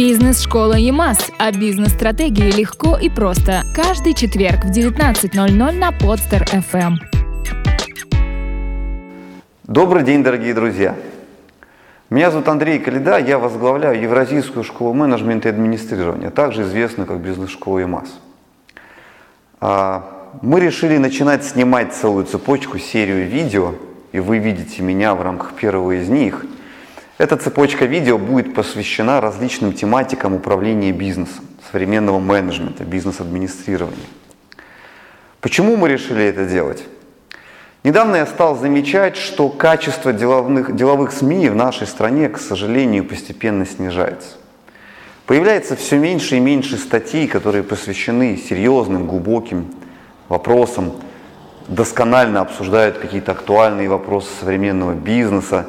Бизнес-школа ЕМАС. О бизнес-стратегии легко и просто. Каждый четверг в 19.00 на Подстер FM. Добрый день, дорогие друзья! Меня зовут Андрей Калида, я возглавляю Евразийскую школу менеджмента и администрирования, также известную как бизнес-школа ЕМАС. А, мы решили начинать снимать целую цепочку, серию видео, и вы видите меня в рамках первого из них – эта цепочка видео будет посвящена различным тематикам управления бизнесом, современного менеджмента, бизнес-администрирования. Почему мы решили это делать? Недавно я стал замечать, что качество деловых, деловых СМИ в нашей стране, к сожалению, постепенно снижается. Появляется все меньше и меньше статей, которые посвящены серьезным, глубоким вопросам, досконально обсуждают какие-то актуальные вопросы современного бизнеса,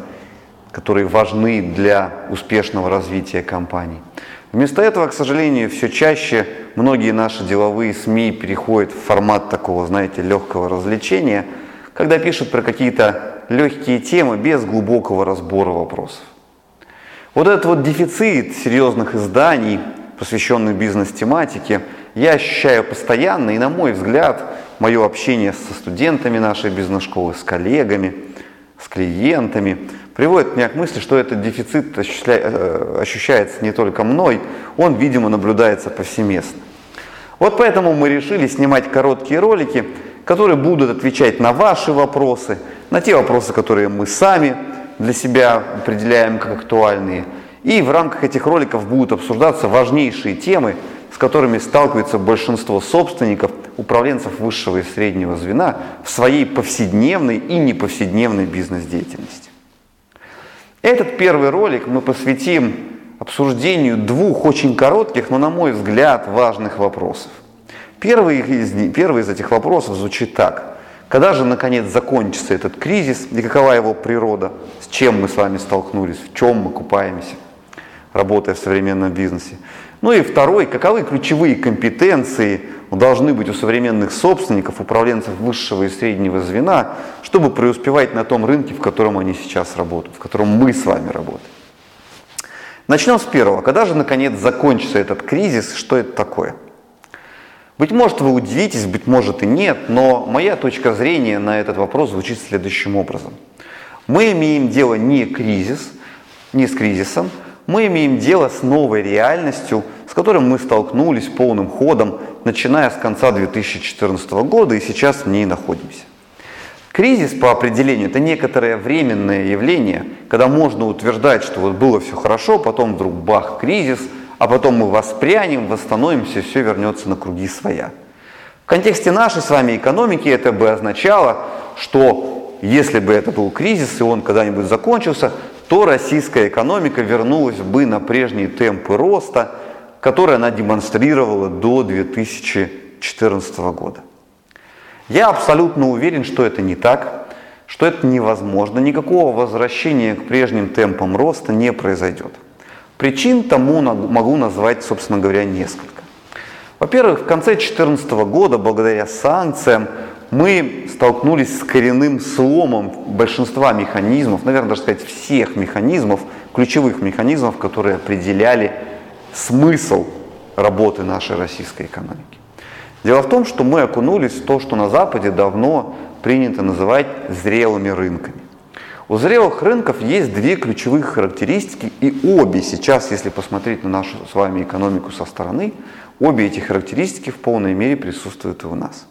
которые важны для успешного развития компаний. Вместо этого, к сожалению, все чаще многие наши деловые СМИ переходят в формат такого, знаете, легкого развлечения, когда пишут про какие-то легкие темы без глубокого разбора вопросов. Вот этот вот дефицит серьезных изданий, посвященных бизнес-тематике, я ощущаю постоянно, и на мой взгляд, мое общение со студентами нашей бизнес-школы, с коллегами, с клиентами – приводит меня к мысли, что этот дефицит э, ощущается не только мной, он, видимо, наблюдается повсеместно. Вот поэтому мы решили снимать короткие ролики, которые будут отвечать на ваши вопросы, на те вопросы, которые мы сами для себя определяем как актуальные. И в рамках этих роликов будут обсуждаться важнейшие темы, с которыми сталкивается большинство собственников, управленцев высшего и среднего звена в своей повседневной и неповседневной бизнес-деятельности. Этот первый ролик мы посвятим обсуждению двух очень коротких, но, на мой взгляд, важных вопросов. Первый из, первый из этих вопросов звучит так. Когда же, наконец, закончится этот кризис и какова его природа, с чем мы с вами столкнулись, в чем мы купаемся, работая в современном бизнесе. Ну и второй, каковы ключевые компетенции должны быть у современных собственников, управленцев высшего и среднего звена, чтобы преуспевать на том рынке, в котором они сейчас работают, в котором мы с вами работаем. Начнем с первого. Когда же, наконец, закончится этот кризис, что это такое? Быть может, вы удивитесь, быть может и нет, но моя точка зрения на этот вопрос звучит следующим образом. Мы имеем дело не кризис, не с кризисом, мы имеем дело с новой реальностью, с которой мы столкнулись полным ходом, начиная с конца 2014 года и сейчас в ней находимся. Кризис по определению это некоторое временное явление, когда можно утверждать, что вот было все хорошо, потом вдруг бах, кризис, а потом мы воспрянем, восстановимся, все вернется на круги своя. В контексте нашей с вами экономики это бы означало, что если бы это был кризис и он когда-нибудь закончился, то российская экономика вернулась бы на прежние темпы роста, которые она демонстрировала до 2014 года. Я абсолютно уверен, что это не так, что это невозможно, никакого возвращения к прежним темпам роста не произойдет. Причин тому могу назвать, собственно говоря, несколько. Во-первых, в конце 2014 года, благодаря санкциям, мы столкнулись с коренным сломом большинства механизмов, наверное, даже сказать всех механизмов, ключевых механизмов, которые определяли смысл работы нашей российской экономики. Дело в том, что мы окунулись в то, что на Западе давно принято называть зрелыми рынками. У зрелых рынков есть две ключевых характеристики, и обе сейчас, если посмотреть на нашу с вами экономику со стороны, обе эти характеристики в полной мере присутствуют и у нас.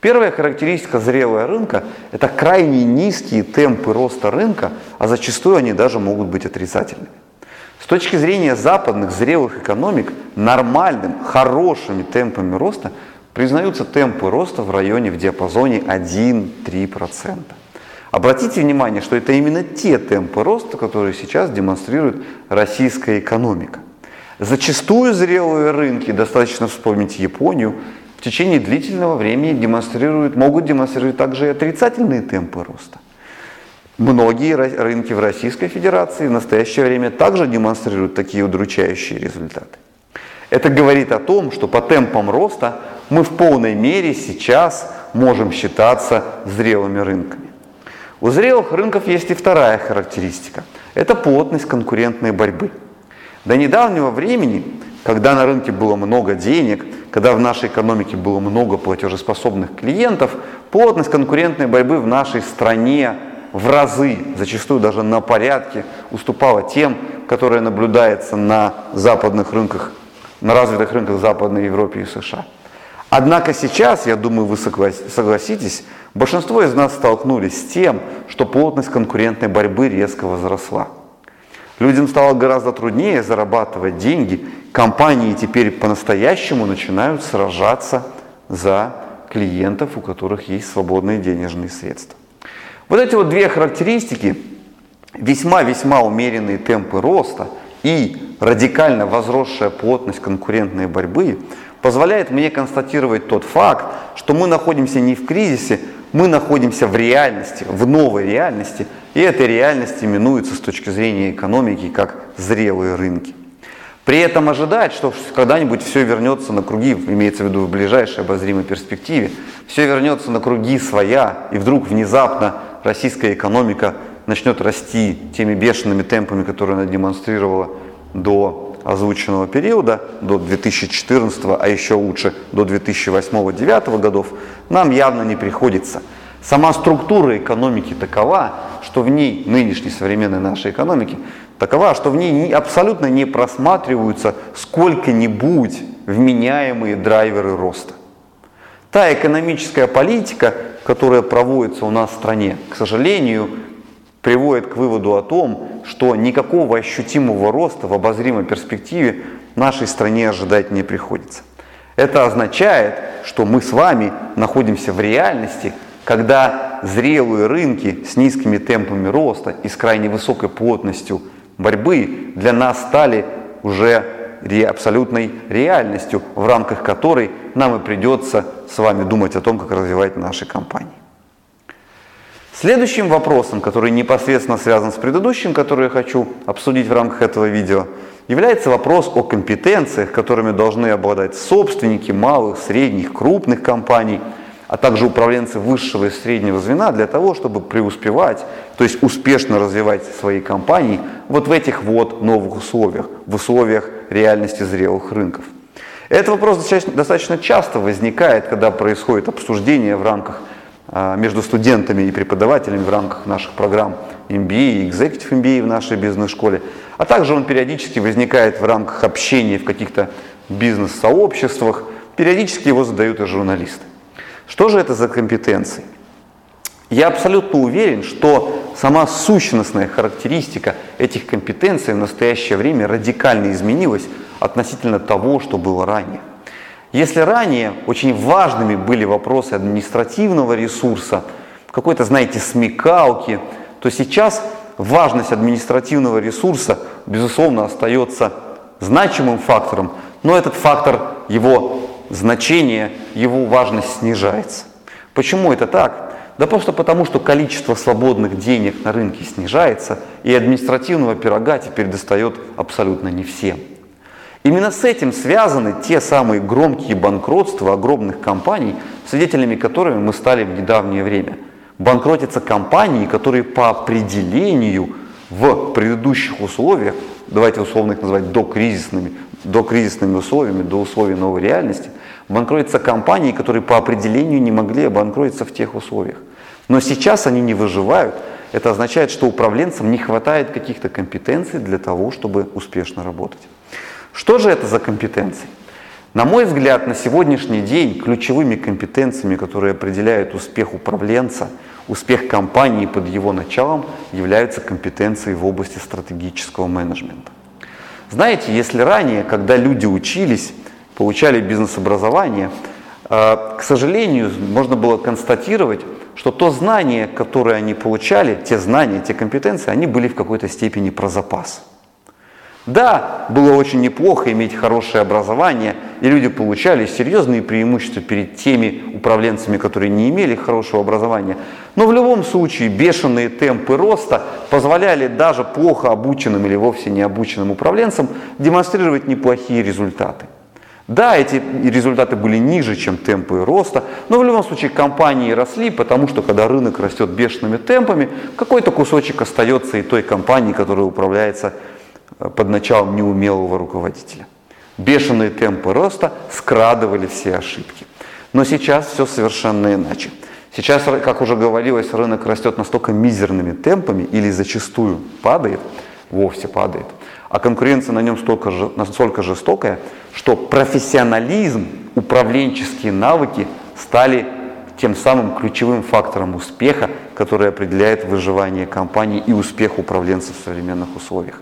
Первая характеристика зрелого рынка – это крайне низкие темпы роста рынка, а зачастую они даже могут быть отрицательными. С точки зрения западных зрелых экономик, нормальным, хорошими темпами роста признаются темпы роста в районе в диапазоне 1-3%. Обратите внимание, что это именно те темпы роста, которые сейчас демонстрирует российская экономика. Зачастую зрелые рынки, достаточно вспомнить Японию, в течение длительного времени демонстрируют, могут демонстрировать также и отрицательные темпы роста. Многие рынки в Российской Федерации в настоящее время также демонстрируют такие удручающие результаты. Это говорит о том, что по темпам роста мы в полной мере сейчас можем считаться зрелыми рынками. У зрелых рынков есть и вторая характеристика. Это плотность конкурентной борьбы. До недавнего времени, когда на рынке было много денег, когда в нашей экономике было много платежеспособных клиентов, плотность конкурентной борьбы в нашей стране в разы, зачастую даже на порядке, уступала тем, которые наблюдается на западных рынках, на развитых рынках Западной Европы и США. Однако сейчас, я думаю, вы согласитесь, большинство из нас столкнулись с тем, что плотность конкурентной борьбы резко возросла. Людям стало гораздо труднее зарабатывать деньги. Компании теперь по-настоящему начинают сражаться за клиентов, у которых есть свободные денежные средства. Вот эти вот две характеристики, весьма-весьма умеренные темпы роста и радикально возросшая плотность конкурентной борьбы, позволяет мне констатировать тот факт, что мы находимся не в кризисе, мы находимся в реальности, в новой реальности, и эта реальность именуется с точки зрения экономики как зрелые рынки. При этом ожидать, что когда-нибудь все вернется на круги, имеется в виду в ближайшей обозримой перспективе, все вернется на круги своя, и вдруг внезапно российская экономика начнет расти теми бешеными темпами, которые она демонстрировала до озвученного периода, до 2014, а еще лучше до 2008-2009 годов, нам явно не приходится. Сама структура экономики такова, что в ней, нынешней современной нашей экономики, такова, что в ней абсолютно не просматриваются сколько-нибудь вменяемые драйверы роста. Та экономическая политика, которая проводится у нас в стране, к сожалению, приводит к выводу о том, что никакого ощутимого роста в обозримой перспективе нашей стране ожидать не приходится. Это означает, что мы с вами находимся в реальности, когда зрелые рынки с низкими темпами роста и с крайне высокой плотностью борьбы для нас стали уже абсолютной реальностью, в рамках которой нам и придется с вами думать о том, как развивать наши компании. Следующим вопросом, который непосредственно связан с предыдущим, который я хочу обсудить в рамках этого видео, является вопрос о компетенциях, которыми должны обладать собственники малых, средних, крупных компаний – а также управленцы высшего и среднего звена для того, чтобы преуспевать, то есть успешно развивать свои компании вот в этих вот новых условиях, в условиях реальности зрелых рынков. Этот вопрос достаточно, часто возникает, когда происходит обсуждение в рамках а, между студентами и преподавателями в рамках наших программ MBA и Executive MBA в нашей бизнес-школе, а также он периодически возникает в рамках общения в каких-то бизнес-сообществах, периодически его задают и журналисты. Что же это за компетенции? Я абсолютно уверен, что сама сущностная характеристика этих компетенций в настоящее время радикально изменилась относительно того, что было ранее. Если ранее очень важными были вопросы административного ресурса, какой-то, знаете, смекалки, то сейчас важность административного ресурса, безусловно, остается значимым фактором, но этот фактор, его значение, его важность снижается. Почему это так? Да просто потому, что количество свободных денег на рынке снижается, и административного пирога теперь достает абсолютно не всем. Именно с этим связаны те самые громкие банкротства огромных компаний, свидетелями которыми мы стали в недавнее время. Банкротятся компании, которые по определению в предыдущих условиях, давайте условно их называть докризисными, до кризисными условиями, до условий новой реальности, банкротятся компании, которые по определению не могли обанкротиться в тех условиях. Но сейчас они не выживают. Это означает, что управленцам не хватает каких-то компетенций для того, чтобы успешно работать. Что же это за компетенции? На мой взгляд, на сегодняшний день ключевыми компетенциями, которые определяют успех управленца, успех компании под его началом, являются компетенции в области стратегического менеджмента. Знаете, если ранее, когда люди учились, получали бизнес-образование, э, к сожалению, можно было констатировать, что то знание, которое они получали, те знания, те компетенции, они были в какой-то степени про запас. Да, было очень неплохо иметь хорошее образование, и люди получали серьезные преимущества перед теми управленцами, которые не имели хорошего образования. Но в любом случае бешеные темпы роста позволяли даже плохо обученным или вовсе не обученным управленцам демонстрировать неплохие результаты. Да, эти результаты были ниже, чем темпы роста, но в любом случае компании росли, потому что когда рынок растет бешеными темпами, какой-то кусочек остается и той компании, которая управляется под началом неумелого руководителя. Бешеные темпы роста скрадывали все ошибки. Но сейчас все совершенно иначе. Сейчас, как уже говорилось, рынок растет настолько мизерными темпами или зачастую падает, вовсе падает, а конкуренция на нем столько, настолько жестокая, что профессионализм, управленческие навыки стали тем самым ключевым фактором успеха, который определяет выживание компании и успех управленцев в современных условиях.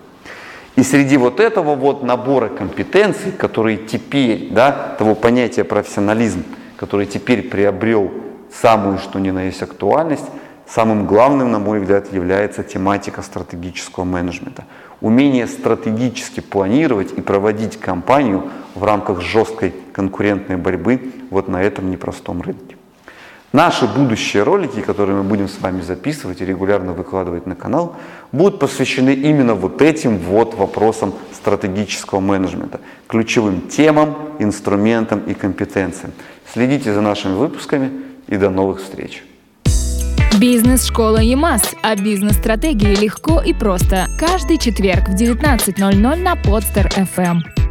И среди вот этого вот набора компетенций, которые теперь, да, того понятия профессионализм, который теперь приобрел самую что ни на есть актуальность, самым главным, на мой взгляд, является тематика стратегического менеджмента. Умение стратегически планировать и проводить кампанию в рамках жесткой конкурентной борьбы вот на этом непростом рынке. Наши будущие ролики, которые мы будем с вами записывать и регулярно выкладывать на канал, будут посвящены именно вот этим вот вопросам стратегического менеджмента, ключевым темам, инструментам и компетенциям. Следите за нашими выпусками и до новых встреч! Бизнес-школа ЕМАС. О бизнес-стратегии легко и просто. Каждый четверг в 19.00 на Подстер FM.